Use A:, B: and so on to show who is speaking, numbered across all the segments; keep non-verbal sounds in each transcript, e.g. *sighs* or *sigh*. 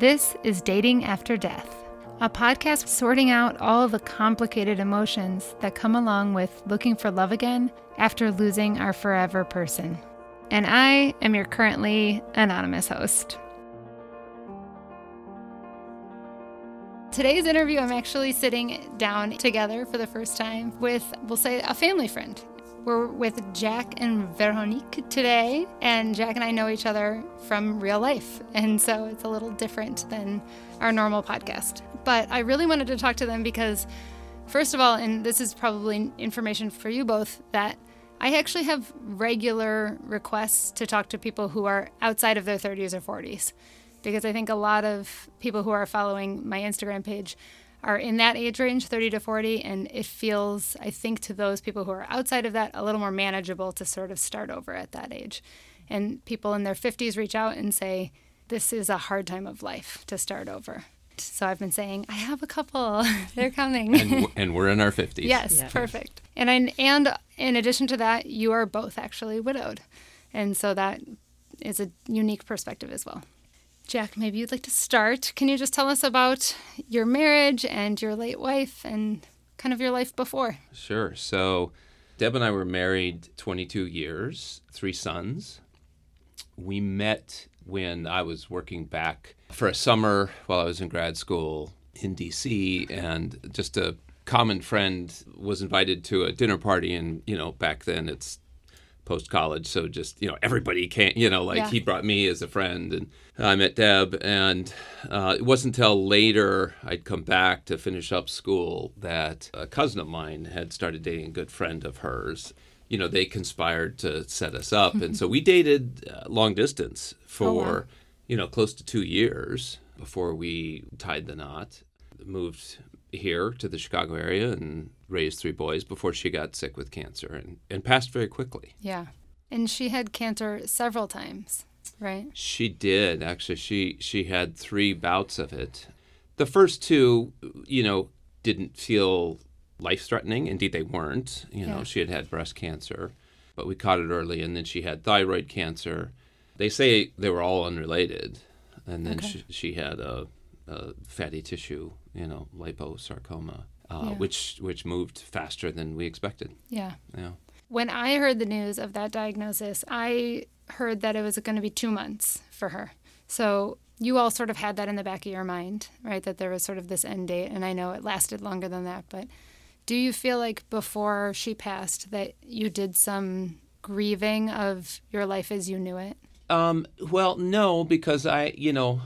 A: This is Dating After Death, a podcast sorting out all the complicated emotions that come along with looking for love again after losing our forever person. And I am your currently anonymous host. Today's interview, I'm actually sitting down together for the first time with, we'll say, a family friend. We're with Jack and Veronique today, and Jack and I know each other from real life, and so it's a little different than our normal podcast. But I really wanted to talk to them because, first of all, and this is probably information for you both, that I actually have regular requests to talk to people who are outside of their 30s or 40s because I think a lot of people who are following my Instagram page are in that age range, 30 to 40, and it feels, I think, to those people who are outside of that, a little more manageable to sort of start over at that age. And people in their 50s reach out and say, This is a hard time of life to start over. So I've been saying, I have a couple, *laughs* they're coming.
B: and, and, we're in our 50s.
A: yes, yeah. perfect. And, I, and in addition to that, you are both actually widowed. And so that is a unique perspective as well. Jack, maybe you'd like to start. Can you just tell us about your marriage and your late wife and kind of your life before?
B: Sure. So, Deb and I were married 22 years, three sons. We met when I was working back for a summer while I was in grad school in DC, and just a common friend was invited to a dinner party. And, you know, back then it's post college. So just, you know, everybody came, you know, like yeah. he brought me as a friend and I met Deb. And uh, it wasn't until later I'd come back to finish up school that a cousin of mine had started dating a good friend of hers. You know, they conspired to set us up. and so *laughs* we dated uh, long distance for, oh, wow. you know, close to two years before we tied the knot. Moved here to the Chicago area and raised three boys before she got sick with cancer and, and passed very quickly.
A: Yeah. And she had cancer several times, right?
B: She did. Actually, she she had three bouts of it. The first two, you know, didn't feel life threatening. Indeed, they weren't. You know, yeah. she had had breast cancer, but we caught it early, and then she had thyroid cancer. They say they were all unrelated, and then okay. she, she had a, a fatty tissue you know, liposarcoma, uh, yeah. which which moved faster than we expected.
A: Yeah.
B: Yeah.
A: When I heard the news of that diagnosis, I heard that it was going to be two months for her. So you all sort of had that in the back of your mind, right? That there was sort of this end date, and I know it lasted longer than that. But do you feel like before she passed that you did some grieving of your life as you knew it?
B: Um, well, no, because I, you know,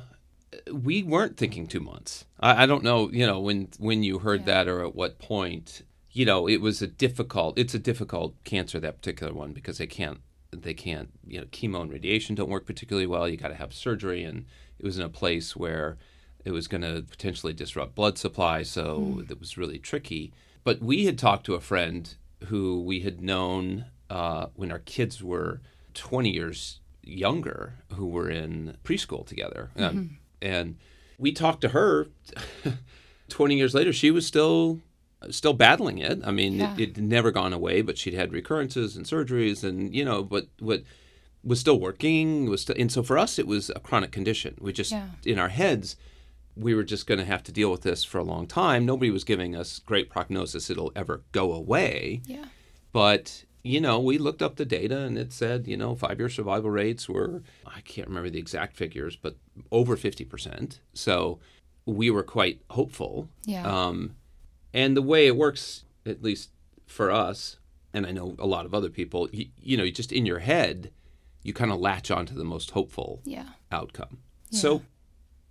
B: we weren't thinking two months. I, I, don't know, you know, when when you heard yeah. that or at what point. You know, it was a difficult. It's a difficult cancer that particular one because they can't they can't you know chemo and radiation don't work particularly well. You got to have surgery, and it was in a place where it was going to potentially disrupt blood supply, so mm. it was really tricky. But we had talked to a friend who we had known uh, when our kids were 20 years younger, who were in preschool together. Um, mm-hmm. Um, and we talked to her *laughs* 20 years later. She was still still battling it. I mean yeah. it, had never gone away but she'd had recurrences and surgeries and you know but what was still working was still, and so for us it was a chronic condition. We just yeah. in our heads we were just going to have to deal with this for a long time. Nobody was giving us great prognosis it'll ever go away.
A: Yeah.
B: But you know, we looked up the data and it said, you know, five year survival rates were, I can't remember the exact figures, but over 50%. So we were quite hopeful.
A: Yeah.
B: Um, and the way it works, at least for us, and I know a lot of other people, you, you know, just in your head, you kind of latch onto the most hopeful
A: yeah.
B: outcome. Yeah. So,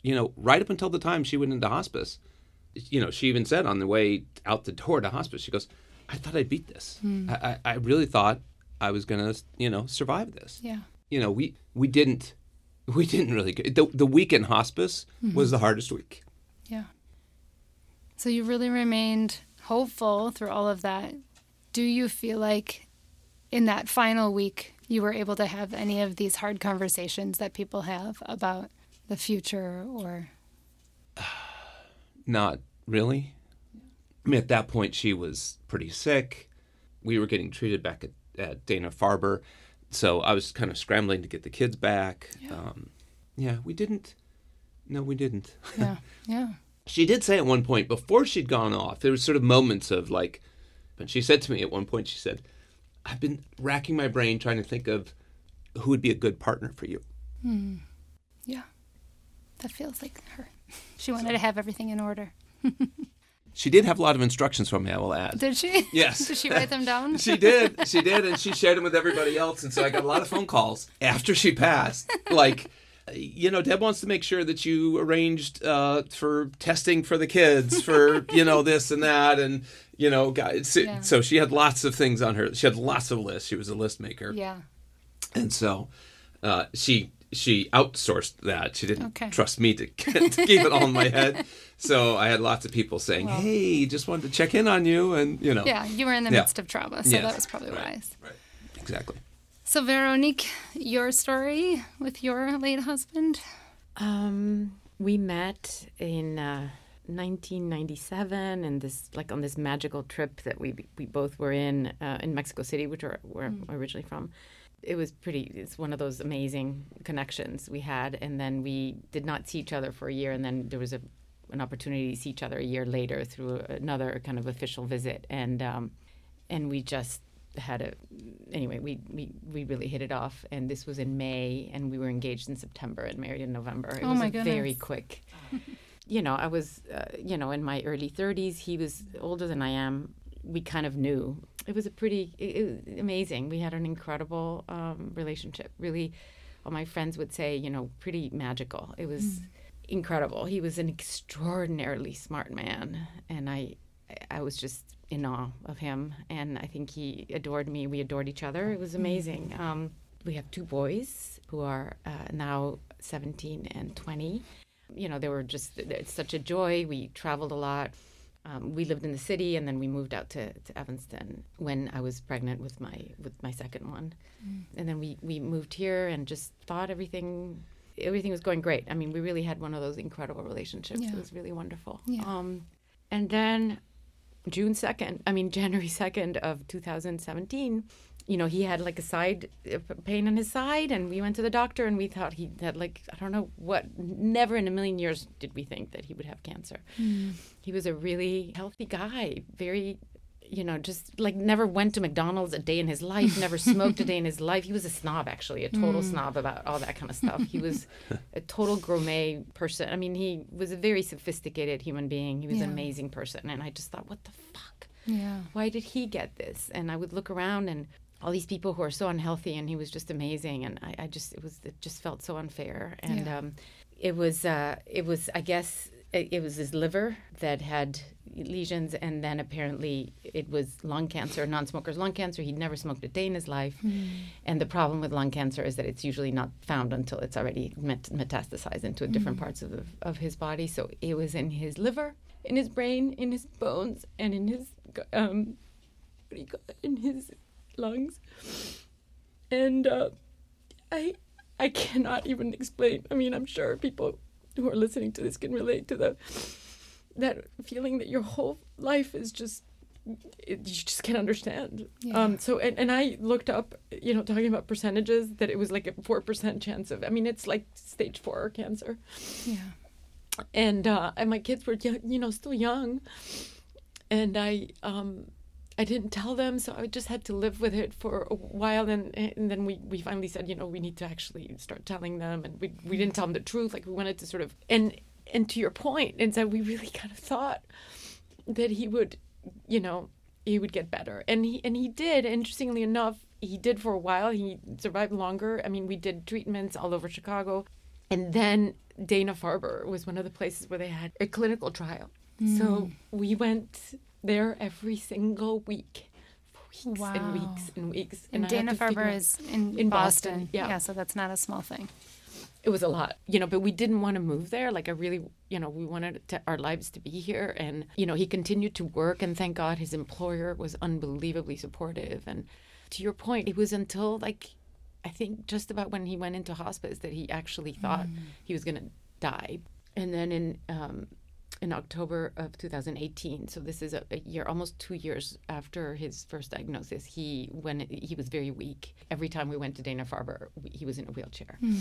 B: you know, right up until the time she went into hospice, you know, she even said on the way out the door to hospice, she goes, I thought I'd beat this. Mm. I, I really thought I was gonna, you know, survive this.
A: Yeah.
B: You know, we we didn't *laughs* we didn't really the the week in hospice mm-hmm. was the hardest week.
A: Yeah. So you really remained hopeful through all of that. Do you feel like in that final week you were able to have any of these hard conversations that people have about the future or *sighs*
B: not really I mean, at that point, she was pretty sick. We were getting treated back at, at Dana Farber. So I was kind of scrambling to get the kids back. Yeah. Um, yeah, we didn't No, we didn't.
A: Yeah. Yeah. *laughs*
B: She did say at one point before she'd gone off, there was sort of moments of like, but she said to me at one point, she said, I've been racking my brain trying to think of who would be a good partner for you.
A: Yeah. That feels like her. *laughs* She wanted to have everything in order. *laughs*
B: She did have a lot of instructions from me, I will add.
A: Did she?
B: Yes. *laughs*
A: Did she write them down?
B: She did. She did. And she shared them with everybody else. And so I got a lot of phone calls after she passed. Like, you know, Deb wants to make sure that you arranged uh, for testing for the kids, for, you know, this and that. And, you know, guys. So,
A: Yeah.
B: so she had lots of things on her. She had lots of lists. She was a list maker.
A: Yeah.
B: And so uh, she she outsourced that. She didn't
A: Okay.
B: trust me to, to keep it all in my head. *laughs* So I had lots of people saying, "Hey, just wanted to check in on you," and you know,
A: Yeah. You were in the
B: Yeah.
A: midst of trauma, so
B: Yes.
A: that was probably
B: Right.
A: wise.
B: Right. Exactly.
A: So, Veronique, your story with your late husband?
C: Um, we met in uh, 1997, and this like on this magical trip that we we both were in uh, in Mexico City, which are where I'm originally from. It was pretty. It's one of those amazing connections we had, and then we did not see each other for a year, and then there was a an opportunity to see each other a year later through another kind of official visit, and um, and we just had a anyway we, we we really hit it off. And this was in may. And we were engaged in september and married in november. It
A: Oh
C: was
A: my
C: a very quick *laughs* you know i was uh, you know in my early 30s he was older than i am. We kind of knew it was a pretty it, it amazing. We had an incredible um, relationship. Really all my friends would say you know pretty magical. It was incredible. He was an extraordinarily smart man and i i was just in awe of him. And i think he adored me. We adored each other. It was amazing. Um, we have two boys who are uh, now 17 and 20 you know they were just it's such a joy. We traveled a lot um, we lived in the city and then we moved out to, to evanston when i was pregnant with my with my second one. And then we we moved here and just thought everything everything was going great. I mean we really had one of those incredible relationships.
A: Yeah.
C: it was really wonderful.
A: Yeah.
C: um, and then June 2nd, I mean, *laughs* January 2nd of 2017, you know, he had like a side pain in his side, and we went to the doctor, and we thought he had like, I don't know what, never in a million years did we think that he would have cancer. Hmm. He was a really healthy guy, very, you know, just like never went to McDonald's a day in his life, never *laughs* smoked a day in his life. He was a snob, actually, a total hmm. snob about all that kind of stuff. He was a total gourmet person. I mean, he was a very sophisticated human being. He was an amazing person. And I just thought, what the fuck?
A: Yeah.
C: Why did he get this? And I would look around and all these people who are so unhealthy, and he was just amazing. And I, I just, it was, it just felt so unfair. And
A: Yeah.
C: um, it was, uh, it was, I guess, it, it was his liver that had lesions, and then apparently it was lung cancer, non-smoker's lung cancer. He'd never smoked a day in his life, and the problem with lung cancer is that it's usually not found until it's already met- metastasized into different parts of the, of his body. So it was in his liver, in his brain, in his bones, and in his um, what do you call it? in his lungs, and uh, I I cannot even explain. I mean, I'm sure people who are listening to this can relate to the that feeling that your whole life is just it, you just can't understand.
A: Yeah.
C: Um, so and, and I looked up, you know, talking about percentages that it was like a four percent chance of. I mean, it's like stage four cancer,
A: Yeah.
C: and uh, and my kids were you know still young, and I um I didn't tell them, so I just had to live with it for a while, and and then we we finally said, you know, we need to actually start telling them, and we we didn't tell them the truth, like we wanted to sort of and and to your point, and so we really kind of thought that he would, you know, he would get better, and he and he did. Interestingly enough, he did for a while. He survived longer. I mean, we did treatments all over Chicago, and then Dana Farber was one of the places where they had a clinical trial. So mm. we went there every single week for weeks
A: Wow.
C: and weeks and weeks.
A: And
C: had
A: Dana Farber is in,
C: in
A: Boston.
C: Boston, yeah.
A: Yeah, so that's not a small thing.
C: it was a lot, you know, but we didn't want to move there. Like, I really, you know, we wanted to, our lives to be here. And, you know, he continued to work, and thank God his employer was unbelievably supportive. And to your point, it was until like, I think just about when he went into hospice that he actually thought he was going to die. And then in, um, in October of 2018, so this is a, a year, almost two years after his first diagnosis, he when he was very weak. Every time we went to Dana Farber, he was in a wheelchair, hmm.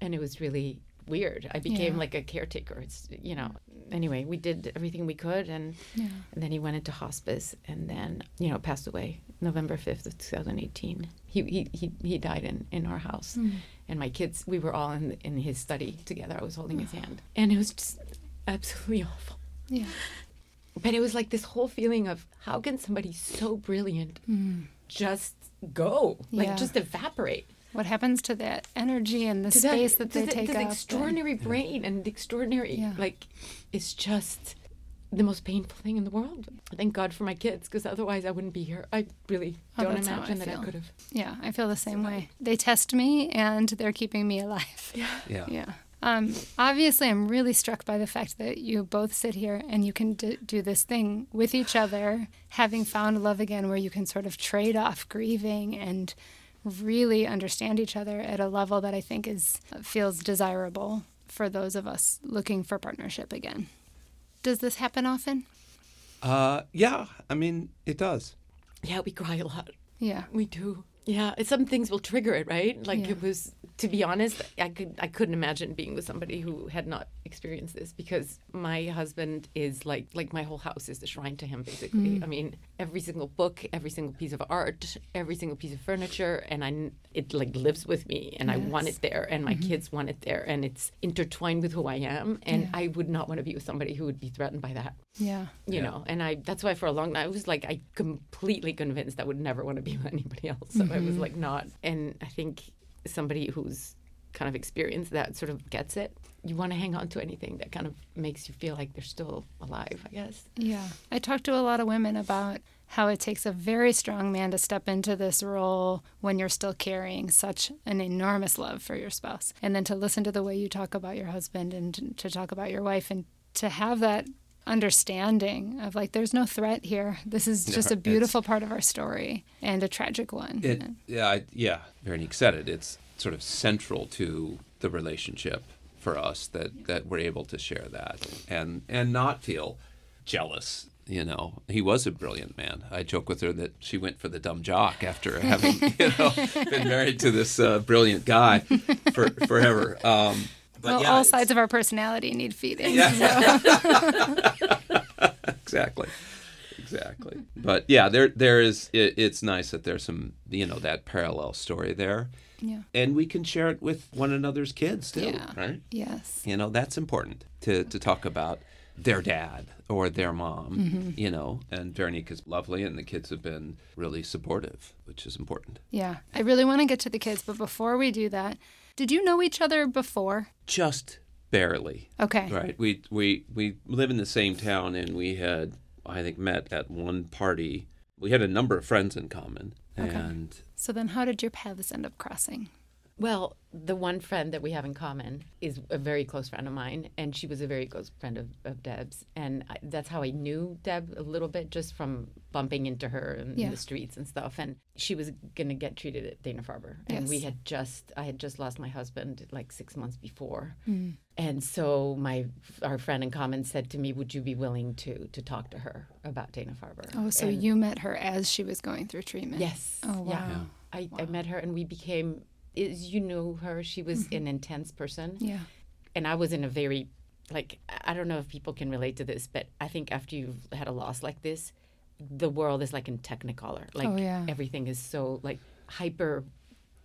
C: and it was really weird. I became
A: Yeah.
C: like a caretaker. It's you know. Anyway, we did everything we could, and
A: Yeah.
C: and then he went into hospice, and then you know passed away November fifth of two thousand eighteen. He he he he died in in our house, hmm. and my kids. We were all in in his study together. I was holding his hand, and it was just absolutely *laughs* awful.
A: Yeah.
C: But it was like this whole feeling of how can somebody so brilliant mm. just go, like
A: Yeah.
C: just evaporate.
A: What happens to that energy and the
C: To
A: space that,
C: to
A: they
C: the,
A: take
C: to
A: up?
C: the
A: and-
C: extraordinary brain and the extraordinary
A: Yeah.
C: like it's just the most painful thing in the world. Thank God for my kids because otherwise I wouldn't be here. I really
A: Oh,
C: don't
A: that's how I
C: imagine that I could have.
A: Yeah, I feel the same way. They test me and they're keeping me alive.
B: Yeah.
A: Yeah. Um, obviously, I'm really struck by the fact that you both sit here and you can d- do this thing with each other, having found love again, where you can sort of trade off grieving and really understand each other at a level that I think is feels desirable for those of us looking for partnership again. Does this happen often?
B: Uh, yeah. I mean, it does.
C: Yeah, we cry a lot.
A: Yeah.
C: We do. Yeah, some things will trigger it, right? Like
A: Yeah.
C: it was. To be honest, I could I couldn't imagine being with somebody who had not experienced this because my husband is like like my whole house is the shrine to him. Basically, mm. I mean, every single book, every single piece of art, every single piece of furniture, and I it like lives with me, and I want it there, and my mm-hmm. kids want it there, and it's intertwined with who I am, and
A: Yeah.
C: I would not want to be with somebody who would be threatened by that
A: Yeah.
C: you
B: Yeah.
C: know and i that's why for a long time i was like i completely convinced i would never want to be with anybody else so mm-hmm. I was mm-hmm. like not and i think somebody who's kind of experienced that sort of gets it you want to hang on to anything that kind of makes you feel like they're still alive i guess
A: Yeah. I talk to a lot of women about how it takes a very strong man to step into this role when you're still carrying such an enormous love for your spouse. And then to listen to the way you talk about your husband and to talk about your wife and to have that understanding of like, there's no threat here. This is just a beautiful part of our story and a tragic one.
B: It, yeah, I, yeah. Veronique said it. It's sort of central to the relationship for us that that we're able to share that and and not feel jealous. You know, he was a brilliant man. I joke with her that she went for the dumb jock after having *laughs* you know been married to this uh, brilliant guy for forever. Um, but
A: well,
B: yeah,
A: all sides of our personality need feeding. *laughs*
B: exactly exactly but yeah there there is it, it's nice that there's some you know that parallel story there
A: Yeah.
B: and we can share it with one another's kids too
A: Yeah.
B: right
A: Yes.
B: you know that's important to to talk about their dad or their mom
A: Mm-hmm.
B: you know and veronique is lovely and the kids have been really supportive which is important
A: Yeah. I really want to get to the kids, but before we do that, did you know each other before?
B: just barely
A: Okay.
B: Right. We we we live in the same town, and we had I think met at one party. We had a number of friends in common,
A: Okay.
B: and
A: So then, how did your paths end up crossing?
C: Well, the one friend that we have in common is a very close friend of mine, and she was a very close friend of, of Deb's. And I, that's how I knew Deb a little bit, just from bumping into her in,
A: Yeah.
C: the streets and stuff. And she was going to get treated at Dana Farber. And we had just, I had just lost my husband like six months before. Mm. And so my our friend in common said to me, "Would you be willing to to talk to her about Dana Farber?"
A: Oh, so
C: And-
A: you met her as she was going through treatment?
C: Yes.
A: Oh, wow.
C: Yeah. I, I met her and we became, is you knew her. She was mm-hmm. an intense person.
A: Yeah.
C: And I was in a very, like, I don't know if people can relate to this, but I think after you've had a loss like this, the world is like in technicolor. Oh, like,
A: Oh, yeah.
C: everything is so, like, hyper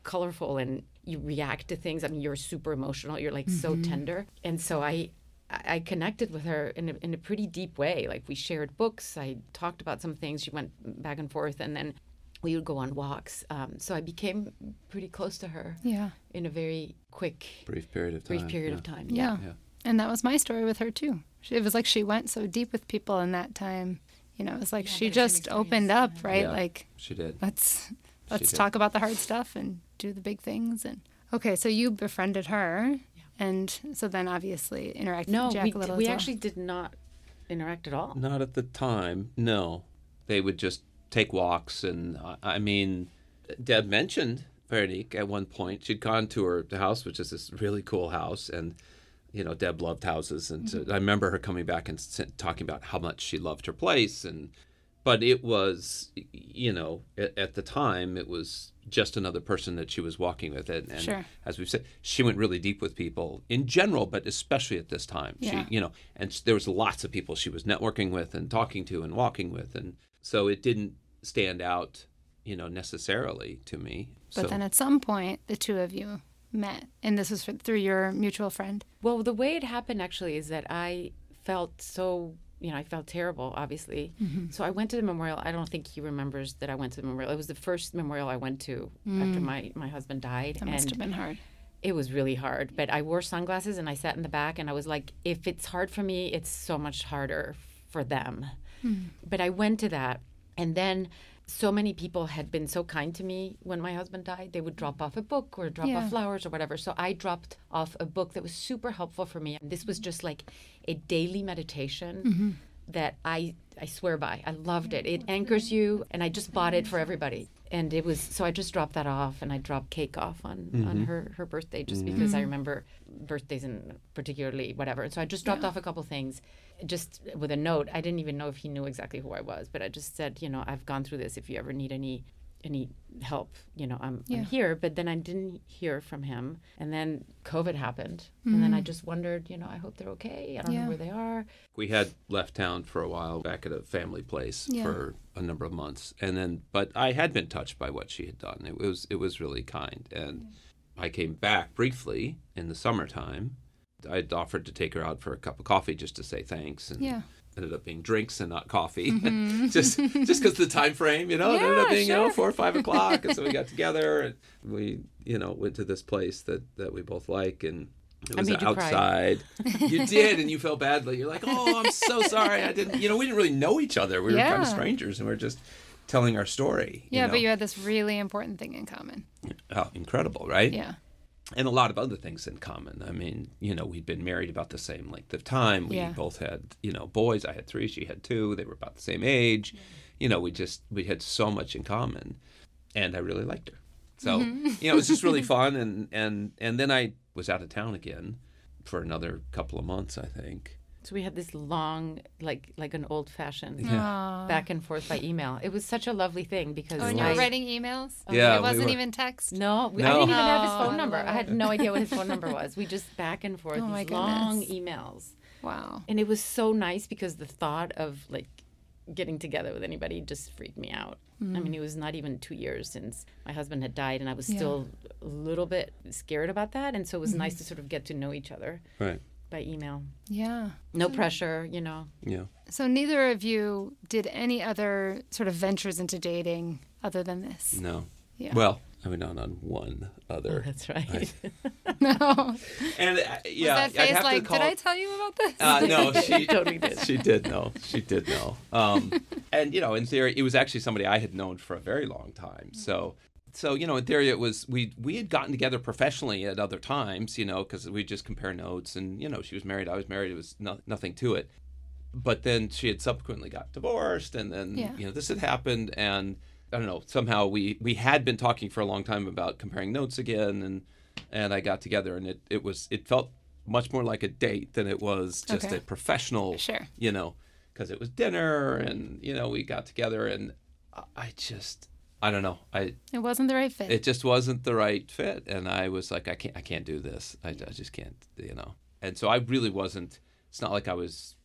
C: colorful and you react to things. I mean, you're super emotional. You're like so mm-hmm. tender. And so I, I I connected with her in a, in a pretty deep way. Like we shared books. I talked about some things. She went back and forth, and then we would go on walks. Um, so I became pretty close to her
A: Yeah.
C: in a very quick,
B: brief period of time.
C: brief period
B: yeah.
C: of time.
A: Yeah.
B: Yeah.
A: And that was my story with her too. She- It was like she went so deep with people in that time. You know, it was like
C: Yeah,
A: she
C: that is an
A: just opened
C: experience,
A: up, right?
B: Yeah.
A: Like
B: She did.
A: let's let's
B: did.
A: talk about the hard stuff and do the big things and okay, so you befriended her and so then obviously interacted
C: No,
A: with Jack
C: we,
A: a little No,
C: we
A: as well.
C: actually did not interact at all.
B: Not at the time. No, they would just take walks, and I, I mean, Deb mentioned Veronique at one point. She'd gone to her house, which is this really cool house, and you know, Deb loved houses, and so mm-hmm. I remember her coming back and talking about how much she loved her place, and but it was, you know, at, at the time, it was just another person that she was walking with. And, and
A: Sure.
B: as we've said, she went really deep with people in general, but especially at this time.
A: Yeah.
B: She, you know, and there was lots of people she was networking with and talking to and walking with, and so it didn't stand out, you know, necessarily to me.
A: But
B: so,
A: then at some point, the two of you met, and this was for, through your mutual friend.
C: Well, the way it happened actually is that I felt so, you know, I felt terrible, obviously.
A: Mm-hmm.
C: So I went to the memorial. I don't think he remembers that I went to the memorial. It was the first memorial I went to after my, my husband died.
A: Mm. That must have been hard.
C: it was really hard. But I wore sunglasses and I sat in the back and I was like, if it's hard for me, it's so much harder for them. But I went to that. And then so many people had been so kind to me when my husband died. They would drop off a book or drop
A: Yeah.
C: off flowers or whatever. So I dropped off a book that was super helpful for me. And this was just like a daily meditation mm-hmm. that I I swear by. I loved it. It anchors you and I just bought it for everybody. And it was so I just dropped that off and I dropped cake off on on mm-hmm. her her birthday just because I mm-hmm. remember birthdays and particularly whatever. And so I just dropped off a couple things just with a note. I didn't even know if he knew exactly who I was, but I just said, you know, I've gone through this if you ever need any any help, you know, I'm,
A: Yeah.
C: I'm here. But then I didn't hear from him. And then COVID happened. And then I mm-hmm. just wondered, you know, I hope they're okay. I don't
A: Yeah.
C: know where they are.
B: we had left town for a while back at a family place
A: Yeah.
B: for a number of months and then but i had been touched by what she had done it was it was really kind and i came back briefly in the summertime i'd offered to take her out for a cup of coffee just to say thanks and
A: Yeah.
B: ended up being drinks and not coffee *laughs* just just because the time frame you know it ended up
C: Mm-hmm. Yeah,
B: being you know four or five o'clock and so we got *laughs* together and we you know went to this place that that we both like and it was
C: made you
B: outside you *laughs* did and you felt badly you're like oh i'm so sorry i didn't you know we didn't really know each other we were kind of strangers and we are just telling our story you
A: Yeah,
B: know?
A: but you had this really important thing in common.
B: oh, incredible right
A: Yeah.
B: And a lot of other things in common. I mean, you know, we'd been married about the same length of time. We
A: Yeah.
B: both had, you know, boys. I had three, she had two. They were about the same age. You know, we just we had so much in common, and I really liked her. So
A: Mm-hmm.
B: you know, it was just really *laughs* fun. And and and then I was out of town again for another couple of months, I think.
C: So we had this long, like like an old fashioned
A: Aw.
C: back and forth by email. It was such a lovely thing because
A: Oh, and you were writing emails?
B: Oh, yeah,
A: It wasn't
B: were.
A: even text?
C: No, we,
B: No.
C: I didn't even have his
A: Oh,
C: phone number. I had no idea what his phone number was. We just back and forth
A: Oh,
C: these long emails.
A: Wow.
C: And it was so nice because the thought of like getting together with anybody just freaked me out. I mean, mm. it was not even two years since my husband had died, and I was
A: Yeah.
C: still a little bit scared about that. And so it was nice mm-hmm. to sort of get to know each other
B: Right.
C: By email.
A: Yeah.
C: No pressure, you know.
B: Yeah.
A: So neither of you did any other sort of ventures into dating other than this.
B: No.
A: Yeah.
B: Well, I went on on one other.
C: That's right. *laughs*
A: No.
B: And uh, yeah,
A: that
B: I'd
A: face
B: have
A: like,
B: to call
A: did I tell you about this?
B: Uh, no, *laughs* she *laughs*
C: Totally did.
B: She did know. She did know. Um, and you know, in theory, it was actually somebody I had known for a very long time. So, so you know, in theory, it was we we had gotten together professionally at other times. You know, because we just compare notes, and you know, she was married, I was married. It was no, nothing to it. But then she had subsequently got divorced, and then
A: Yeah.
B: you know this had happened, and I don't know. Somehow we we had been talking for a long time about comparing notes again, and and I got together, and it it was it felt much more like a date than it was just
A: Okay.
B: a professional
A: Sure.
B: you know because it was dinner and you know we got together and I- i just i don't know. I
A: It wasn't the right fit.
B: it just wasn't the right fit and i was like i can't i can't do this. I, I just can't you know. And so i really wasn't it's not like i was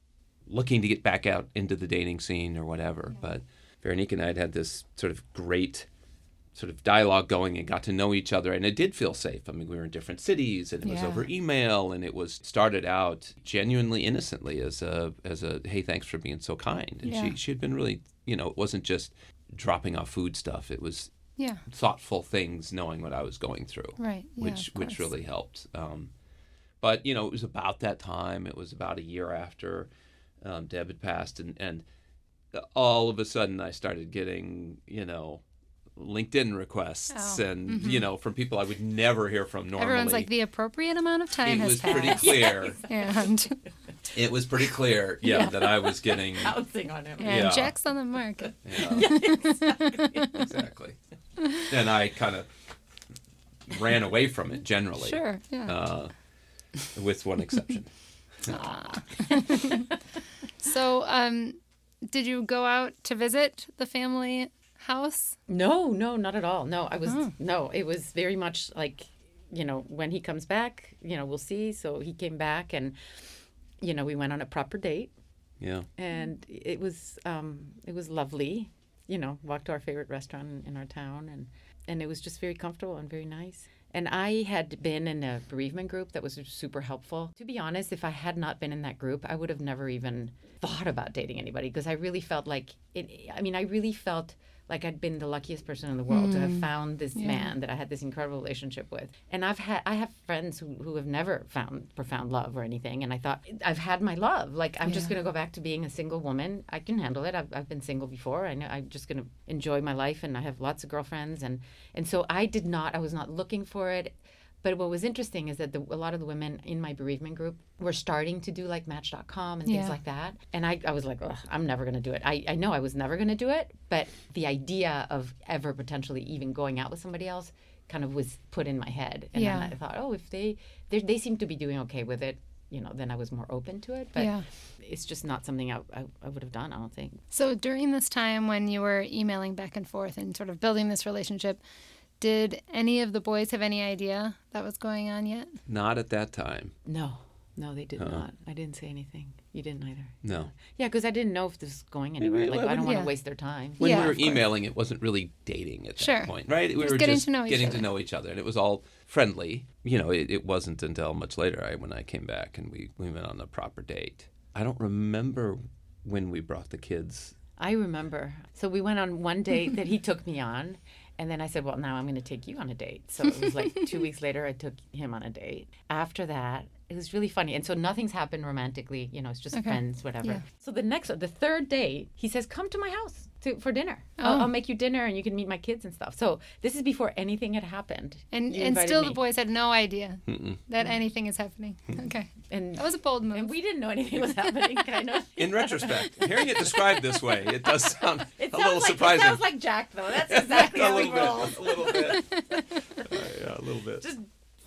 B: looking to get back out into the dating scene or whatever but veronique and i had had this sort of great sort of dialogue going and got to know each other and it did feel safe. I mean we were in different cities and it was over email and it was started out genuinely innocently as a as a hey thanks for being so kind. And
A: Yeah.
B: she she had been really you know it wasn't just dropping off food stuff it was
A: yeah.
B: thoughtful things knowing what i was going through
A: Right. Yeah,
B: which which really helped um, but you know it was about that time it was about a year after um, deb had passed and and all of a sudden i started getting you know linkedin requests
A: Oh,
B: and you know from people i would never hear from normally
A: Everyone's like, the appropriate amount of time
B: it
A: has
B: was
A: passed.
B: pretty clear *laughs*
A: And, *laughs*
B: it was pretty clear yeah, that i was getting *laughs*
C: Bouncing on him.
A: and
B: Yeah.
A: Jack's on the market.
B: yeah, exactly and i kind of ran away from it generally
A: Sure. Yeah.
B: uh, with one exception
A: So, um, Did you go out to visit the family house?
C: No, no, not at all. No, I was no. It was very much like, you know, when he comes back, you know, we'll see. So he came back, and you know, we went on a proper date,
B: Yeah.
C: and it was um, it was lovely. You know, walked to our favorite restaurant in, in our town, and and it was just very comfortable and very nice. And I had been in a bereavement group that was super helpful. To be honest, if I had not been in that group, I would have never even thought about dating anybody because I really felt like it. I mean, I really felt like I'd been the luckiest person in the world to have mm. found this man that I had this incredible relationship with. And I've had I have friends who, who have never found profound love or anything. And I thought I've had my love. Like I'm just gonna go back to being a single woman. I can handle it. I've, I've been single before. I know I'm just gonna enjoy my life and I have lots of girlfriends and and so I did not I was not looking for it. But what was interesting is that the, a lot of the women in my bereavement group were starting to do like Match.com and things
A: Yeah.
C: like that. And I, I was like, I'm never going to do it. I, I know I was never going to do it, but the idea of ever potentially even going out with somebody else kind of was put in my head. And
A: Yeah.
C: then I thought, oh, if they, they they seem to be doing okay with it, you know, then I was more open to it. But
A: Yeah.
C: it's just not something I, I, I would have done, I don't think.
A: So during this time when you were emailing back and forth and sort of building this relationship, did any of the boys have any idea that was going on yet?
B: Not at that time.
C: No, no, they did uh-uh. not. I didn't say anything. You didn't either.
B: No.
C: Yeah, because I didn't know if this was going anywhere. Like, I don't want to
A: yeah.
C: waste their time.
B: When
A: Yeah,
B: we were emailing, it wasn't really dating at that
A: Sure.
B: point, right? We
A: Just
B: were
A: getting
B: just
A: to know each
B: getting
A: other.
B: to know each other, and it was all friendly. You know, it, it wasn't until much later I, when I came back and we, we went on a proper date. I don't remember when we brought the kids.
C: I remember. So we went on one date that he took me on. And then I said, Well, now I'm going to take you on a date. So it was like two *laughs* weeks later, I took him on a date. After that, it was really funny. And so nothing's happened romantically. You know, it's just
A: Okay.
C: friends, whatever.
A: Yeah.
C: So the next, the third date, he says, Come to my house to, for dinner. I'll,
A: Oh.
C: I'll make you dinner and you can meet my kids and stuff. So this is before anything had happened.
A: And
C: You
A: and still
C: me.
A: the boys had no idea that anything is happening. Okay.
C: And,
A: That was a bold move.
C: and we didn't know anything was happening, kind of.
B: In retrospect, hearing it described this way, it does *laughs* sound
C: It
B: a little
C: like,
B: surprising.
C: It sounds like Jack, though. That's exactly *laughs*
B: a
C: how he
B: little
C: rolls.
B: bit. A little bit. *laughs* Uh, yeah, a little bit.
C: Just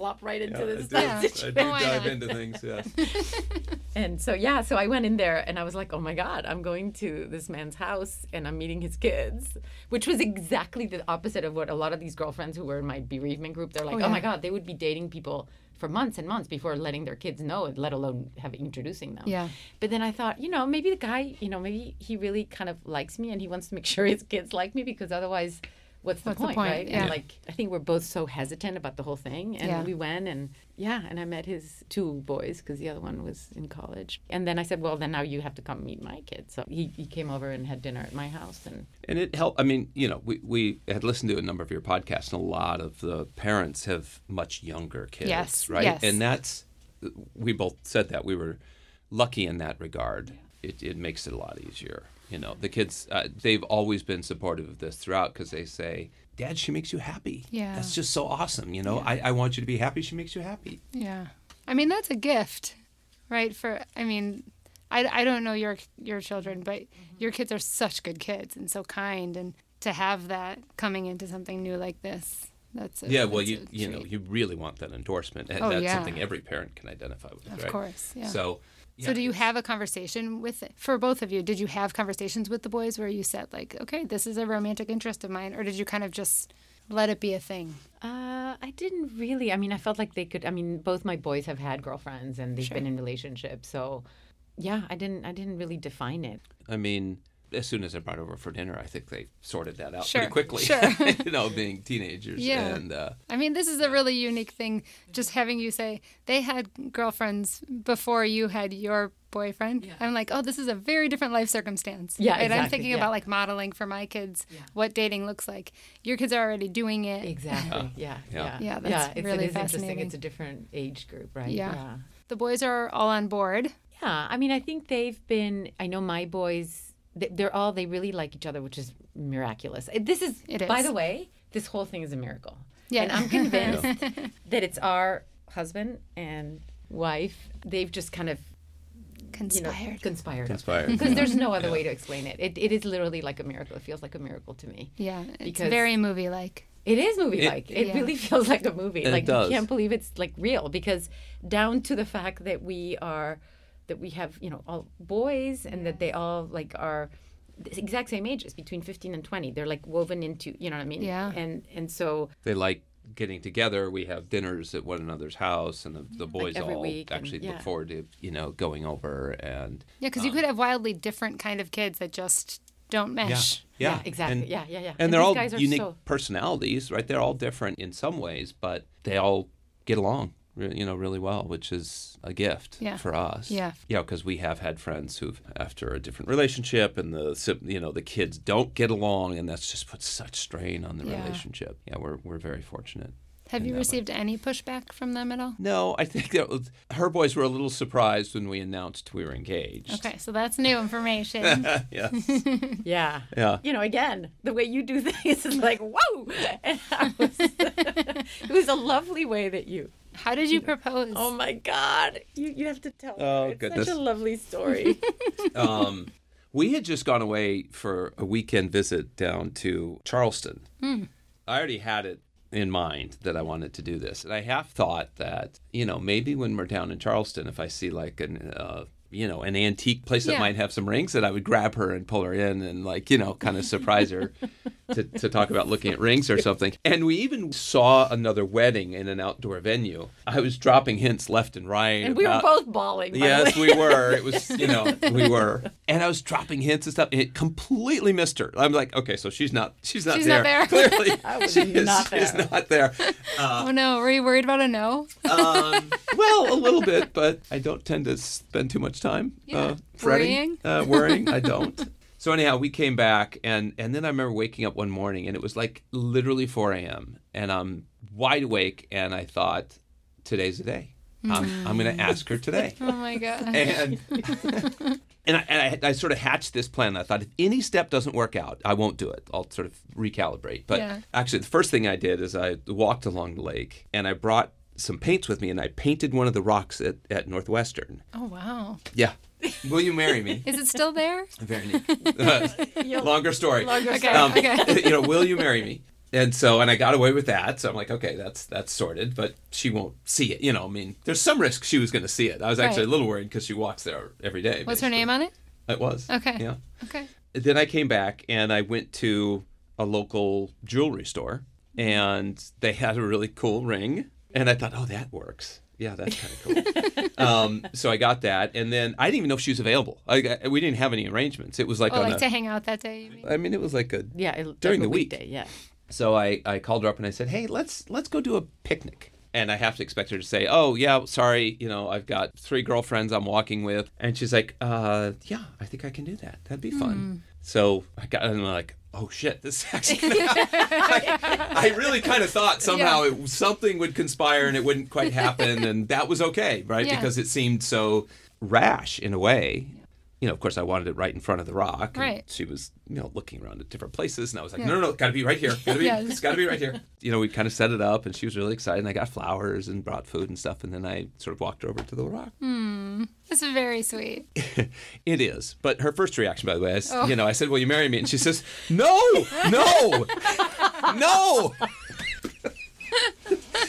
C: flop right into
B: Yeah,
C: this
B: I *laughs* do,
C: situation.
B: I do dive into things, yeah. *laughs*
C: And so yeah, so I went in there and I was like, "Oh my god, I'm going to this man's house and I'm meeting his kids," which was exactly the opposite of what a lot of these girlfriends who were in my bereavement group. They're like,
A: Oh,
C: "Oh, my god, they would be dating people for months and months before letting their kids know, let alone have introducing them."
A: Yeah.
C: But then I thought, you know, maybe the guy, you know, maybe he really kind of likes me and he wants to make sure his kids like me because otherwise. What's the
A: What's the
C: point,
A: point?
C: right?
A: Yeah.
C: And like, I think we're both so hesitant about the whole thing, and
A: Yeah.
C: we went and yeah, and I met his two boys because the other one was in college. And then I said, well, then now you have to come meet my kids. So he, he came over and had dinner at my house, and
B: And it helped. I mean, you know, we, we had listened to a number of your podcasts, and a lot of the parents have much younger kids,
A: Yes,
B: right?
A: yes.
B: And that's, we both said that. We were lucky in that regard. It, it makes it a lot easier. You know, the kids, uh, they've always been supportive of this throughout because they say, Dad, she makes you happy.
A: Yeah.
B: That's just so awesome. You know, I, I want you to be happy. She makes you happy.
A: Yeah. I mean, that's a gift, right? For, I mean, I, I don't know your your children, but your kids are such good kids and so kind. And to have that coming into something new like this, that's a,
B: Yeah, well,
A: that's
B: you
A: a
B: you know, you really want that endorsement. And
A: Oh,
B: that's
A: yeah.
B: something every parent can identify with, right?
A: Of
B: right?
A: course, yeah.
B: So,
A: So do you have a conversation with for both of you? Did you have conversations with the boys where you said like, okay, this is a romantic interest of mine, or did you kind of just let it be a thing?
C: uh, I didn't really. I mean, I felt like they could. I mean, both my boys have had girlfriends and they've
A: Sure.
C: been in relationships, so yeah, I didn't. I didn't really define it.
B: I mean, as soon as I brought over for dinner, I think they sorted that out
A: Sure,
B: pretty quickly.
A: sure. *laughs*
B: you know, being teenagers.
A: Yeah.
B: And uh,
A: I mean, this is a really unique thing. Just having you say they had girlfriends before you had your boyfriend. Yeah. I'm like, oh, this is a very different life circumstance.
C: Yeah,
A: And I'm thinking
C: yeah.
A: about like modeling for my kids what dating looks like. Your kids are already doing it.
C: Exactly. *laughs* Yeah.
B: Yeah.
C: Yeah.
A: Yeah, that's
C: it's,
A: really
C: it is interesting.
A: fascinating.
C: It's a different age group, right?
A: Yeah. The boys are all on board.
C: Yeah, I mean, I think they've been. I know my boys. They- They're all. They really like each other, which is miraculous. This is.
A: It
C: By the way, this whole thing is a miracle.
A: Yeah.
C: And I'm convinced *laughs* that it's our husband and wife. They've just kind of you know
A: Conspired.
C: conspired.
B: Conspired, *laughs*
C: Because
B: yeah.
C: there's no other way to explain it. it. It is literally like a miracle. It feels like a miracle to me.
A: yeah. It's
C: Because-
A: very movie like.
C: It is movie like.
B: It-
C: It,
A: Yeah.
C: really *laughs* feels like a movie.
B: It
C: like
B: does.
C: you can't believe it's like real because down to the fact that we are that we have, you know, all boys and that they all like are the exact same ages, between 15 and 20. They're like woven into, you know what I mean?
A: Yeah.
C: And and so
B: They like getting together. We have dinners at one another's house, and the, the boys
C: every
B: all
C: week and-
B: actually
C: yeah.
B: look forward to you know going over and
A: Yeah, because
B: Um,
A: you could have wildly different kind of kids that just don't mesh.
B: yeah,
C: Yeah, exactly.
B: And,
C: Yeah, yeah, yeah.
B: And,
C: And
B: they're all unique
C: so-
B: personalities, right? They're all different in some ways, but they all get along, re- you know, really well, which is a gift
A: Yeah.
B: for us.
A: Yeah.
B: yeah, because we have had friends who've after a different relationship, and the you know the kids don't get along, and that's just put such strain on the
A: Yeah.
B: relationship. Yeah, we're we're very fortunate.
A: Have you
B: that way.
A: received any pushback from them at all?
B: No, I think that was, her boys were a little surprised when we announced we were engaged.
A: Okay, so that's new information. *laughs*
B: yes. *laughs*
C: Yeah.
B: Yeah.
C: You know, again, the way you do *laughs* things is like, whoa! And I was, it was a lovely way that you.
A: How did you *laughs* propose?
C: Oh my God! You you have to tell. her.
B: Oh,
C: it's
B: goodness.
C: Such a lovely story. *laughs*
B: um, we had just gone away for a weekend visit down to Charleston. I already had it in mind that I wanted to do this, and I half thought that you know maybe when we're down in Charleston, if I see like an uh, you know an antique place that
A: Yeah.
B: might have some rings, that I would grab her and pull her in and like you know kind of surprise her. *laughs* To, to talk about looking at rings or something. And we even saw another wedding in an outdoor venue. I was dropping hints left and right.
C: and we were both bawling.
B: Yes, we were. It was, you know, *laughs* we were. And I was dropping hints and stuff. And it completely missed her. I'm like, okay, so she's not, she's not
A: She's
B: there.
A: not there. *laughs*
B: Clearly, she is,
C: not there.
B: not there. Uh,
A: oh no, were you worried about a no?
B: um, well, a little bit, but I don't tend to spend too much time
A: Yeah.
B: uh, fretting,
A: Worrying?
B: Uh, worrying. *laughs* I don't. So anyhow, we came back, and and then I remember waking up one morning, and it was like literally 4 a.m. and I'm wide awake, and I thought, today's the day. I'm, I'm going to ask her today. *laughs*
A: Oh my god.
B: and and, I, and I, I sort of hatched this plan. I thought if any step doesn't work out, I won't do it. I'll sort of recalibrate. But
A: Yeah.
B: actually, the first thing I did is I walked along the lake and I brought some paints with me and I painted one of the rocks at, at Northwestern.
A: oh wow.
B: Yeah. *laughs* Will you marry me?
A: Is it still there?
B: Very *laughs* neat. Longer story.
C: Longer
A: Okay.
B: Um,
A: okay.
B: you know, will you marry me? And so, and I got away with that. So I'm like, okay, that's that's sorted. But she won't see it. You know, I mean, there's some risk she was going to see it. I was actually
A: Right.
B: a little worried because she walks there every day.
A: What's her name on it?
B: It was.
A: Okay.
B: Yeah.
A: Okay.
B: Then I came back and I went to a local jewelry store and they had a really cool ring. And I thought, oh, that works. Yeah, that's kind of cool. *laughs* um, so I got that. And then I didn't even know if she was available. I, I- we didn't have any arrangements. It was like
A: Oh,
B: on
A: like
B: a,
A: to hang out that day. You mean?
B: I mean, it was like a.
C: Yeah, it,
B: During
C: like
B: the
C: a
B: week.
C: weekday, Yeah.
B: So I, I called her up and I said, hey, let's let's go do a picnic. And I have to expect her to say, oh, yeah, sorry, you know, I've got three girlfriends I'm walking with. And she's like, uh, yeah, I think I can do that. That'd be fun. So I got, and I'm like, oh shit, this is actually. *laughs* I, I really kind of thought somehow it, something would conspire and it wouldn't quite happen. And that was okay, right?
A: Yeah.
B: Because it seemed so rash in a way. You know, of course, I wanted it right in front of the rock.
A: Right.
B: She was, you know, looking around at different places, and I was like,
A: Yeah.
B: no, no, no, got to be right here. Got to be, it's got to be right here. *laughs* You know, we kind of set it up, and she was really excited. And I got flowers and brought food and stuff, and then I sort of walked her over to the rock. Hmm.
A: That's very sweet. *laughs*
B: It is, but her first reaction, by the way, is,
A: Oh.
B: you know, I said, "Will you marry me?" And she says, *laughs* "No, no, no."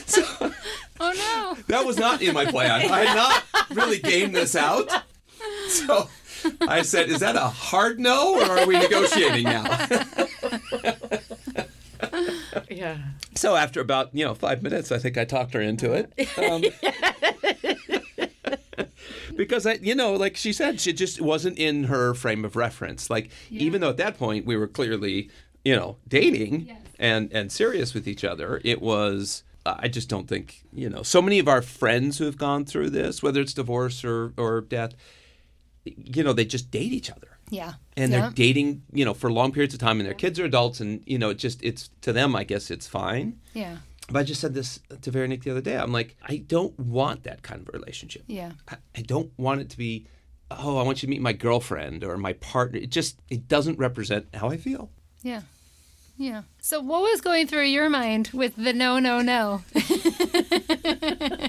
B: so
A: Oh no.
B: that was not in my plan. I had not really gamed this out. So I said, "Is that a hard no, or are we negotiating now?" *laughs*
C: Yeah.
B: So after about you know five minutes, I think I talked her into it. *laughs* Um, because I, you know, like she said, she just wasn't in her frame of reference. Like even though at that point we were clearly, you know, dating
A: Yes.
B: and and serious with each other, it was. I just don't think you know. So many of our friends who have gone through this, whether it's divorce or or death, you know, they just date each other
A: Yeah.
B: and
A: yeah.
B: they're dating, you know, for long periods of time, and their kids are adults, and you know, it just it's to them, I guess it's fine.
A: Yeah.
B: But I just said this to Veronique the other day. I'm like, I don't want that kind of a relationship.
A: Yeah.
B: I, I don't want it to be, oh, I want you to meet my girlfriend or my partner. It just it doesn't represent how I feel.
A: Yeah. Yeah. So what was going through your mind with the no, no, no? *laughs*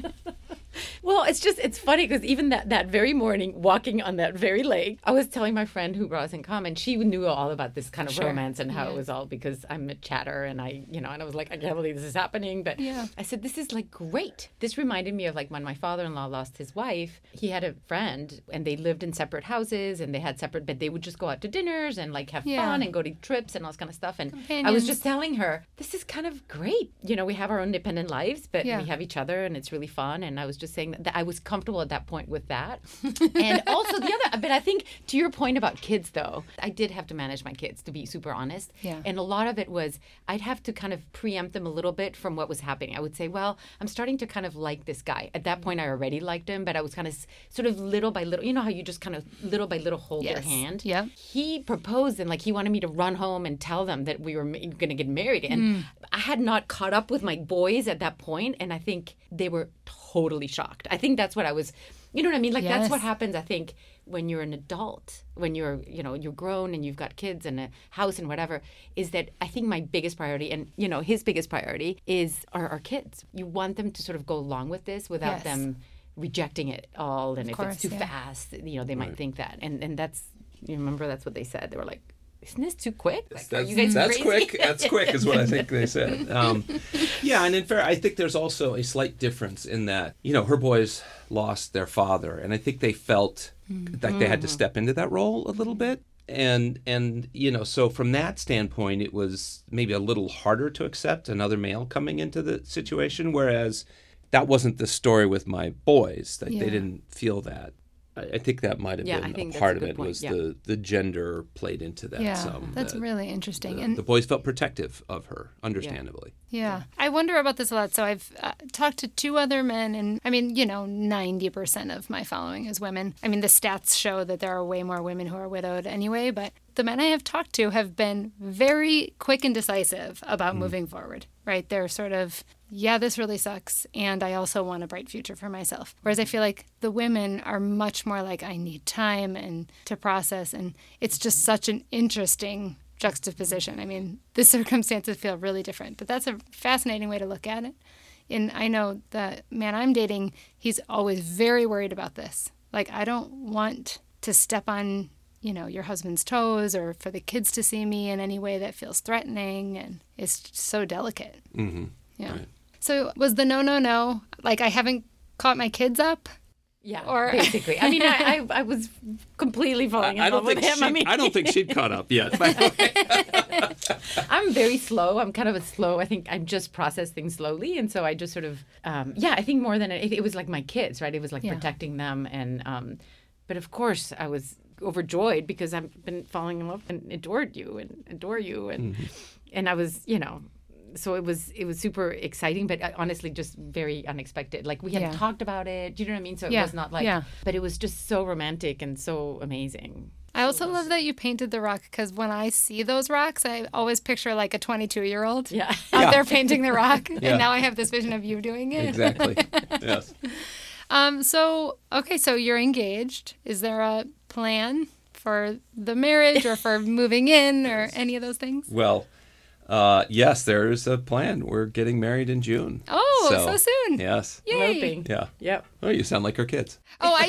C: Well, it's just it's funny because even that that very morning, walking on that very lake, I was telling my friend who brought us in common, she knew all about this kind of
A: Sure.
C: romance and how
A: Yeah.
C: it was all because I'm a chatter and I, you know, and I was like, I can't believe this is happening. But
A: Yeah.
C: I said, this is like great. This reminded me of like when my father-in-law lost his wife. He had a friend and they lived in separate houses and they had separate, but they would just go out to dinners and like have
A: Yeah.
C: fun and go to trips and all this kind of stuff. And I was just telling her, this is kind of great. You know, we have our own independent lives, but we have each other and it's really fun. And I was just saying that, that I was comfortable at that point with that. *laughs* and also the other, but I think to your point about kids though, I did have to manage my kids to be super honest.
A: Yeah.
C: And a lot of it was I'd have to kind of preempt them a little bit from what was happening. I would say, well, I'm starting to kind of like this guy. At that point, I already liked him, but I was kind of sort of little by little, you know how you just kind of little by little hold their
A: Yes.
C: hand?
A: Yeah.
C: he proposed and like he wanted me to run home and tell them that we were going to get married and
A: Hmm.
C: i had not caught up with my boys at that point and i think they were totally shocked. I think that's what i was you know what i mean? Like that's what happens i think when you're an adult when you're you know you're grown and you've got kids and a house and whatever is that i think my biggest priority and you know his biggest priority is our, our kids. You want them to sort of go along with this without
A: Yes.
C: them rejecting it all and if
A: course,
C: it's too
A: yeah.
C: fast you know they might think that. And and that's you remember that's what they said. They were like isn't this too quick like, are
B: That's,
C: you guys
B: that's
C: crazy?
B: quick. That's quick, is what I think they said. *laughs* Um, yeah, and in fair, I think there's also a slight difference in that you know her boys lost their father, and I think they felt like they had to step into that role a little bit. And and you know, so from that standpoint, it was maybe a little harder to accept another male coming into the situation, whereas that wasn't the story with my boys. Like
A: Yeah.
B: they didn't feel that. I, I think that might have
C: Yeah, I
B: been
C: think
B: a part
C: a
B: of it
C: point,
B: was
C: yeah.
B: the the gender played into that.
A: Yeah,
B: some,
A: that's
B: that-
A: really interesting.
B: the,
A: and
B: the boys felt protective of her, understandably.
A: Yeah. I wonder about this a lot. So I've uh, talked to two other men, and I mean, you know, 90% of my following is women. I mean, the stats show that there are way more women who are widowed anyway, but the men I have talked to have been very quick and decisive about hmm. moving forward, right? They're sort of, yeah, this really sucks, and I also want a bright future for myself. Whereas I hmm. feel like the women are much more like, I need time and to process, and it's just such an interesting juxtaposition. I mean, the *laughs* circumstances feel really different, but that's a fascinating way to look at it. And I know the man I'm dating, he's always very worried about this. Like, I don't want to step on, you know, your husband's toes or for the kids to see me in any way that feels threatening. And it's so delicate.
B: Mm-hmm.
A: Yeah.
B: Right.
A: So, was the no, no, no, like, I haven't caught my kids up?
C: yeah
A: Or- *laughs*
C: basically i mean I, I i was completely falling in
B: I, I
C: love
B: don't think
C: with him
B: she,
C: i mean
B: I don't think she'd caught up yet. by the way.
C: i'm very slow i'm kind of a slow i think i just process things slowly and so i just sort of um yeah i think more than it, it was like my kids right it was like
A: Yeah.
C: protecting them and um but of course i was overjoyed because i've been falling in love and adored you and adore you and and i was you know so it was it was super exciting but uh, honestly just very unexpected like we had
A: Yeah.
C: talked about it do you know what i mean so it
A: Yeah,
C: was not like
A: yeah.
C: but it was just so romantic and so amazing
A: I also love that you painted the rock because when I see those rocks, I always picture like a 22 year old
C: yeah
A: out
B: Yeah.
A: there painting the rock. *laughs*
B: Yeah.
A: And now I have this vision of you doing it.
B: exactly. *laughs* Yes.
A: Um, so, okay, so you're engaged. Is there a plan for the marriage or for *laughs* moving in or any of those things?
B: Well, uh, yes, there's a plan. We're getting married in June.
A: Oh, so soon.
B: Yes.
A: Yay.
C: hoping
B: Yeah.
C: yep
B: Oh, you sound like our kids.
A: Oh, I,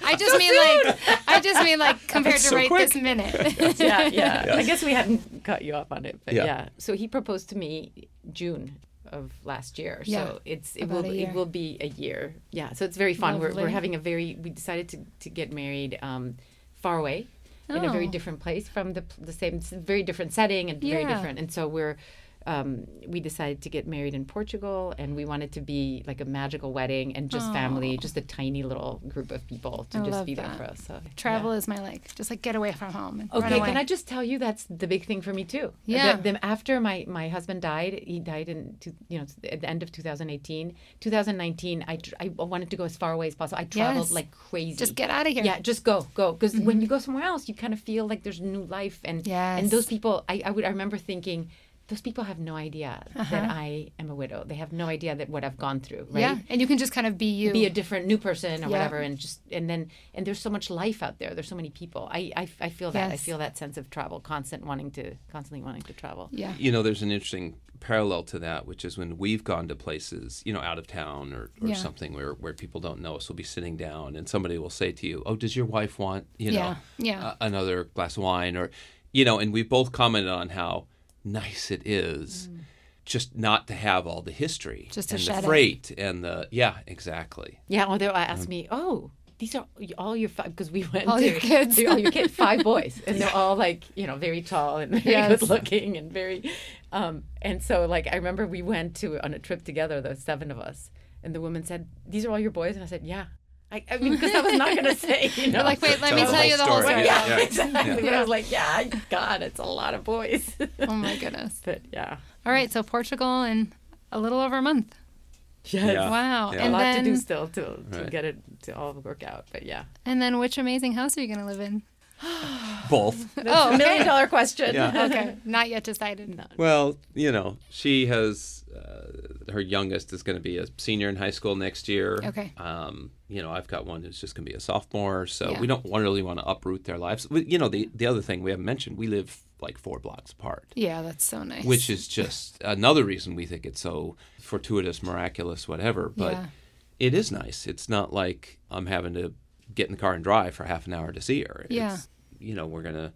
A: *laughs* *laughs* I just mean like, I just mean like compared to
B: so
A: right
B: quick.
A: this minute.
C: yeah, yeah.
B: Yes.
C: I guess we hadn't cut you up on it, but
B: Yeah.
C: yeah. So he proposed to me June of last year.
A: Yeah,
C: So it's it will it will be a year. Yeah. So it's very fun. We're we're having a very we decided to to get married um, far away. In a very
A: Oh.
C: different place from the the same, very different setting and very different. And so we're, um, we decided to get married in Portugal, and we wanted to be like a magical wedding and just family, just a tiny little group of people to
A: I
C: just be there for us. So, yeah.
A: Travel is my like, just like get away from home
C: Okay, can I just tell you that's the big thing for me too.
A: Yeah.
C: The, the- after my my husband died, he died in two, you know at the end of 2018. 2019, I tr- I wanted to go as far away as possible. I traveled
A: Yes.
C: like crazy.
A: just get out of here.
C: Yeah, just go, go. Because when you go somewhere else, you kind of feel like there's new life, and
A: Yes.
C: and those people, I I would I remember thinking. Those people have no idea
A: Uh-huh.
C: that I am a widow. They have no idea that what I've gone through, right?
A: Yeah, and you can just kind of be you.
C: Be a different new person or
A: Yeah.
C: whatever, and just and then and there's so much life out there. There's so many people. I I, I feel that. I feel that sense of travel, constant wanting to, constantly wanting to travel.
A: yeah.
B: You know, there's an interesting parallel to that, which is when we've gone to places, you know, out of town or, or
A: Yeah.
B: something where, where people don't know us, we'll be sitting down and somebody will say to you, Oh, does your wife want, you know,
A: Yeah, yeah.
B: a- another glass of wine? Or, you know, and we both commented on how nice it is just not to have all the history
A: Mm. Just to
B: and
A: shed
B: the
A: it.
B: freight and the, yeah, exactly.
C: Yeah, or they'll ask me, "Oh, these are all your five because we went
A: All
C: to
A: your kids.
C: they're all your kids, five boys, and they're *laughs* all like you know very tall and very
A: Yes.
C: good looking and very, um, and so like I remember we went to on a trip together, the seven of us, and the woman said, "These are all your boys," and I said, "Yeah." I, I mean, because I was not gonna say, you *laughs* know,
A: like, wait, let
B: Tell
A: me tell you the whole
B: story.
A: story.
C: yeah,
B: Yeah.
C: exactly.
B: Yeah.
C: But I was like, yeah, God, it's a lot of boys.
A: Oh my *laughs* goodness.
C: but yeah,
A: All right, so Portugal in a little over a month.
C: yes.
B: Yeah.
A: Wow.
B: Yeah.
C: a lot
A: then
C: to do still to, to
B: Right.
C: get it to all work out. But yeah,
A: and then which amazing house are you going to live in? *sighs*
B: Both. *laughs*
A: Oh,
C: million
A: okay.
C: dollar question.
B: Yeah. *laughs*
A: Okay, *laughs* not yet decided.
C: No.
B: Well, you know, she has uh, her youngest is going to be a senior in high school next year.
A: Okay.
B: Um, you know, I've got one who's just going to be a sophomore, so
A: Yeah.
B: we don't want, really want to uproot their lives. We- You know, the the other thing we haven't mentioned, we live like four blocks apart,
A: Yeah, that's so nice.
B: which is just another reason we think it's so fortuitous, miraculous, whatever. But
A: Yeah.
B: it is nice. It's not like I'm having to get in the car and drive for half an hour to see her.
A: Yeah.
B: It's, you know, we're gonna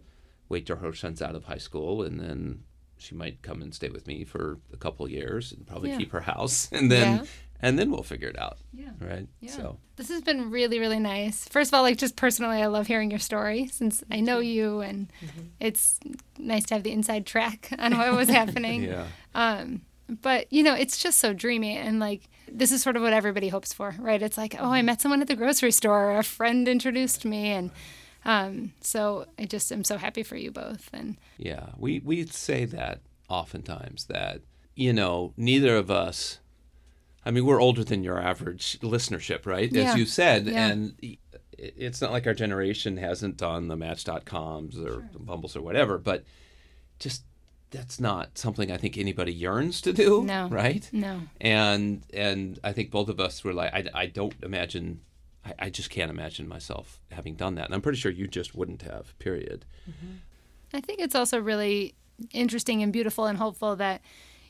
B: wait till her son's out of high school, and then she might come and stay with me for a couple of years, and probably
A: Yeah.
B: keep her house, *laughs* and then
A: Yeah.
B: and then we'll figure it out.
A: Yeah.
B: Right.
A: Yeah.
B: So
A: This has been really, really nice. First of all, like just personally, I love hearing your story since I know you, and it's nice to have the inside track *laughs* on what was happening. *laughs*
B: yeah.
A: Um, but you know, it's just so dreamy, and like this is sort of what everybody hopes for, right? It's like, oh, I met someone at the grocery store, or a friend introduced me, and um, so I just am so happy for you both. And
B: Yeah, we we say that oftentimes that you know neither of us. I mean, we're older than your average listenership, right?
A: Yeah.
B: As you said,
A: Yeah.
B: and it's not like our generation hasn't done the Match.coms or the Bumbles or whatever, but just that's not something I think anybody yearns to do,
A: No.
B: right?
A: no,
B: And and I think both of us were like, I, I don't imagine, I, I just can't imagine myself having done that, and I'm pretty sure you just wouldn't have. Period. Mm-hmm.
A: I think it's also really interesting and beautiful and hopeful that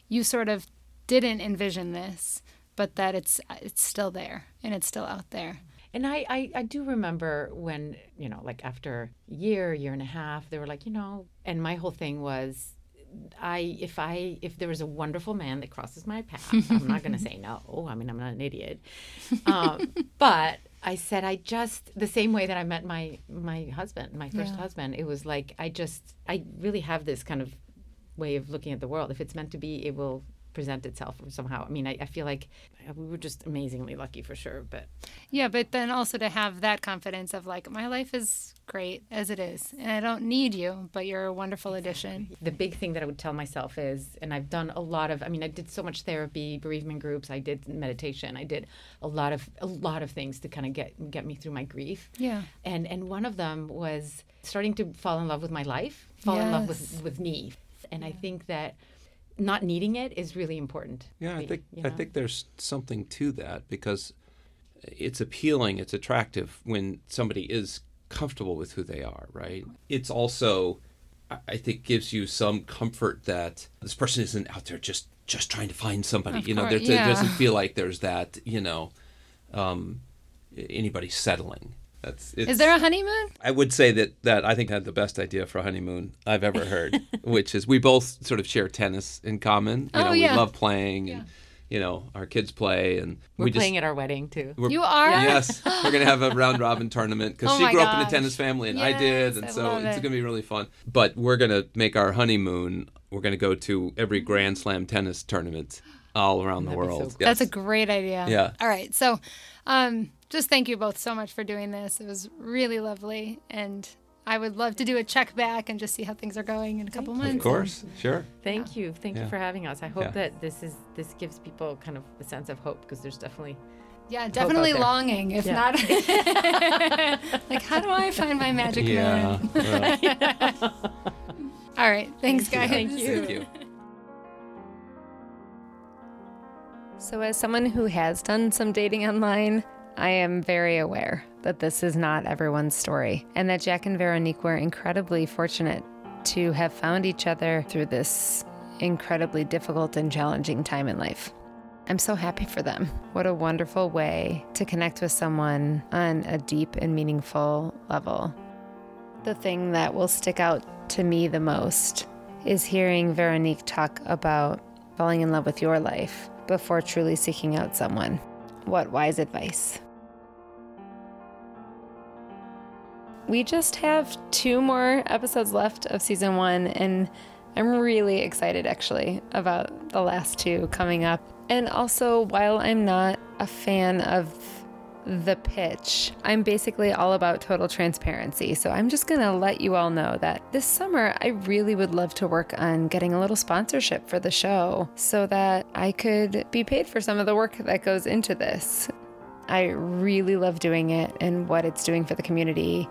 A: you sort of didn't envision this, but that it's it's still there and it's still out there.
C: And I, I, I do remember when, you know, like after a year, year and a half, they were like, you know, and my whole thing was I if I if there was a wonderful man that crosses my path, I'm not gonna *laughs* say no. I mean I'm not an idiot. Um, *laughs* but I said I just the same way that I met my my husband, my first
A: Yeah.
C: husband, it was like I just I really have this kind of way of looking at the world. If it's meant to be, it will present itself somehow. I mean, I, I feel like we were just amazingly lucky for sure. But
A: Yeah, but then also to have that confidence of like my life is great as it is, and I don't need you, but you're a wonderful addition.
C: the big thing that I would tell myself is, and I've done a lot of, I mean, I did so much therapy, bereavement groups, I did meditation, I did a lot of a lot of things to kind of get get me through my grief.
A: Yeah.
C: And and one of them was starting to fall in love with my life, fall in love with with me. And I think that not needing it is really important.
B: Yeah, I think
C: you
B: I think there's something to that because it's appealing, it's attractive when somebody is comfortable with who they are, right? It's also I- think gives you some comfort that this person isn't out there just just trying to find somebody.
A: Of
B: you know,
A: course,
B: there,
A: yeah.
B: it doesn't feel like there's that, you know, um, anybody settling. That's it's,
A: Is there a honeymoon?
B: I would say that that I think I had the best idea for a honeymoon I've ever heard, *laughs* which is we both sort of share tennis in common. You
A: Oh,
B: know,
A: yeah.
B: we love playing, and you know, our kids play, and
C: We're
B: we
C: playing
B: just
C: at our wedding too.
A: You are?
B: yes, *gasps* we're gonna have a round robin tournament because
A: Oh
B: she
A: my
B: grew up in a tennis family and I did, and
A: I
B: so
A: love
B: it's
A: it.
B: gonna be really fun. But we're gonna make our honeymoon. We're gonna go to every. Grand Slam tennis tournament all around the
C: That'd be so
B: world.
C: cool.
A: That's a great idea.
B: Yeah.
A: All right. So, um, just thank you both so much for doing this. It was really lovely, and I would love to do a check back and just see how things are going in a couple months.
B: of course, sure.
C: Thank you. Thank
B: Yeah.
C: you for having us. I hope
B: Yeah.
C: that this is this gives people kind of a sense of hope because there's definitely
A: Yeah, definitely longing. If
C: Yeah.
A: not, *laughs* like, how do I find my magic
B: Yeah.
A: moon?
B: well, *laughs*
A: All right. Thanks, guys.
C: Thank you.
B: thank *laughs* you.
A: So, as someone who has done some dating online, I am very aware that this is not everyone's story, and that Jack and Veronique were incredibly fortunate to have found each other through this incredibly difficult and challenging time in life. I'm so happy for them. What a wonderful way to connect with someone on a deep and meaningful level. The thing that will stick out to me the most is hearing Veronique talk about falling in love with your life before truly seeking out someone. What wise advice. We just have two more episodes left of season one, and I'm really excited actually about the last two coming up. And also, while I'm not a fan of the pitch, I'm basically all about total transparency. So I'm just to let you all know that this summer, I really would love to work on getting a little sponsorship for the show so that I could be paid for some of the work that goes into this. I really love doing it and what it's doing for the community.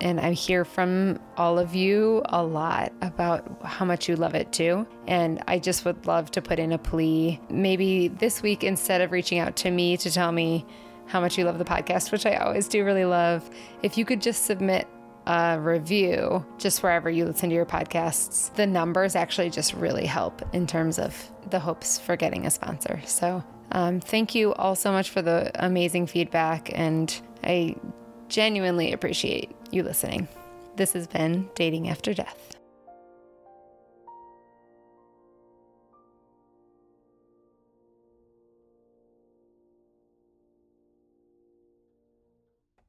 A: And I hear from all of you a lot about how much you love it too. And I just would love to put in a plea. Maybe this week, instead of reaching out to me to tell me how much you love the podcast, which I always do really love, if you could just submit a review just wherever you listen to your podcasts, the numbers actually just really help in terms of the hopes for getting a sponsor. So um, thank you all so much for the amazing feedback. And I genuinely appreciate you listening. This has been Dating After Death.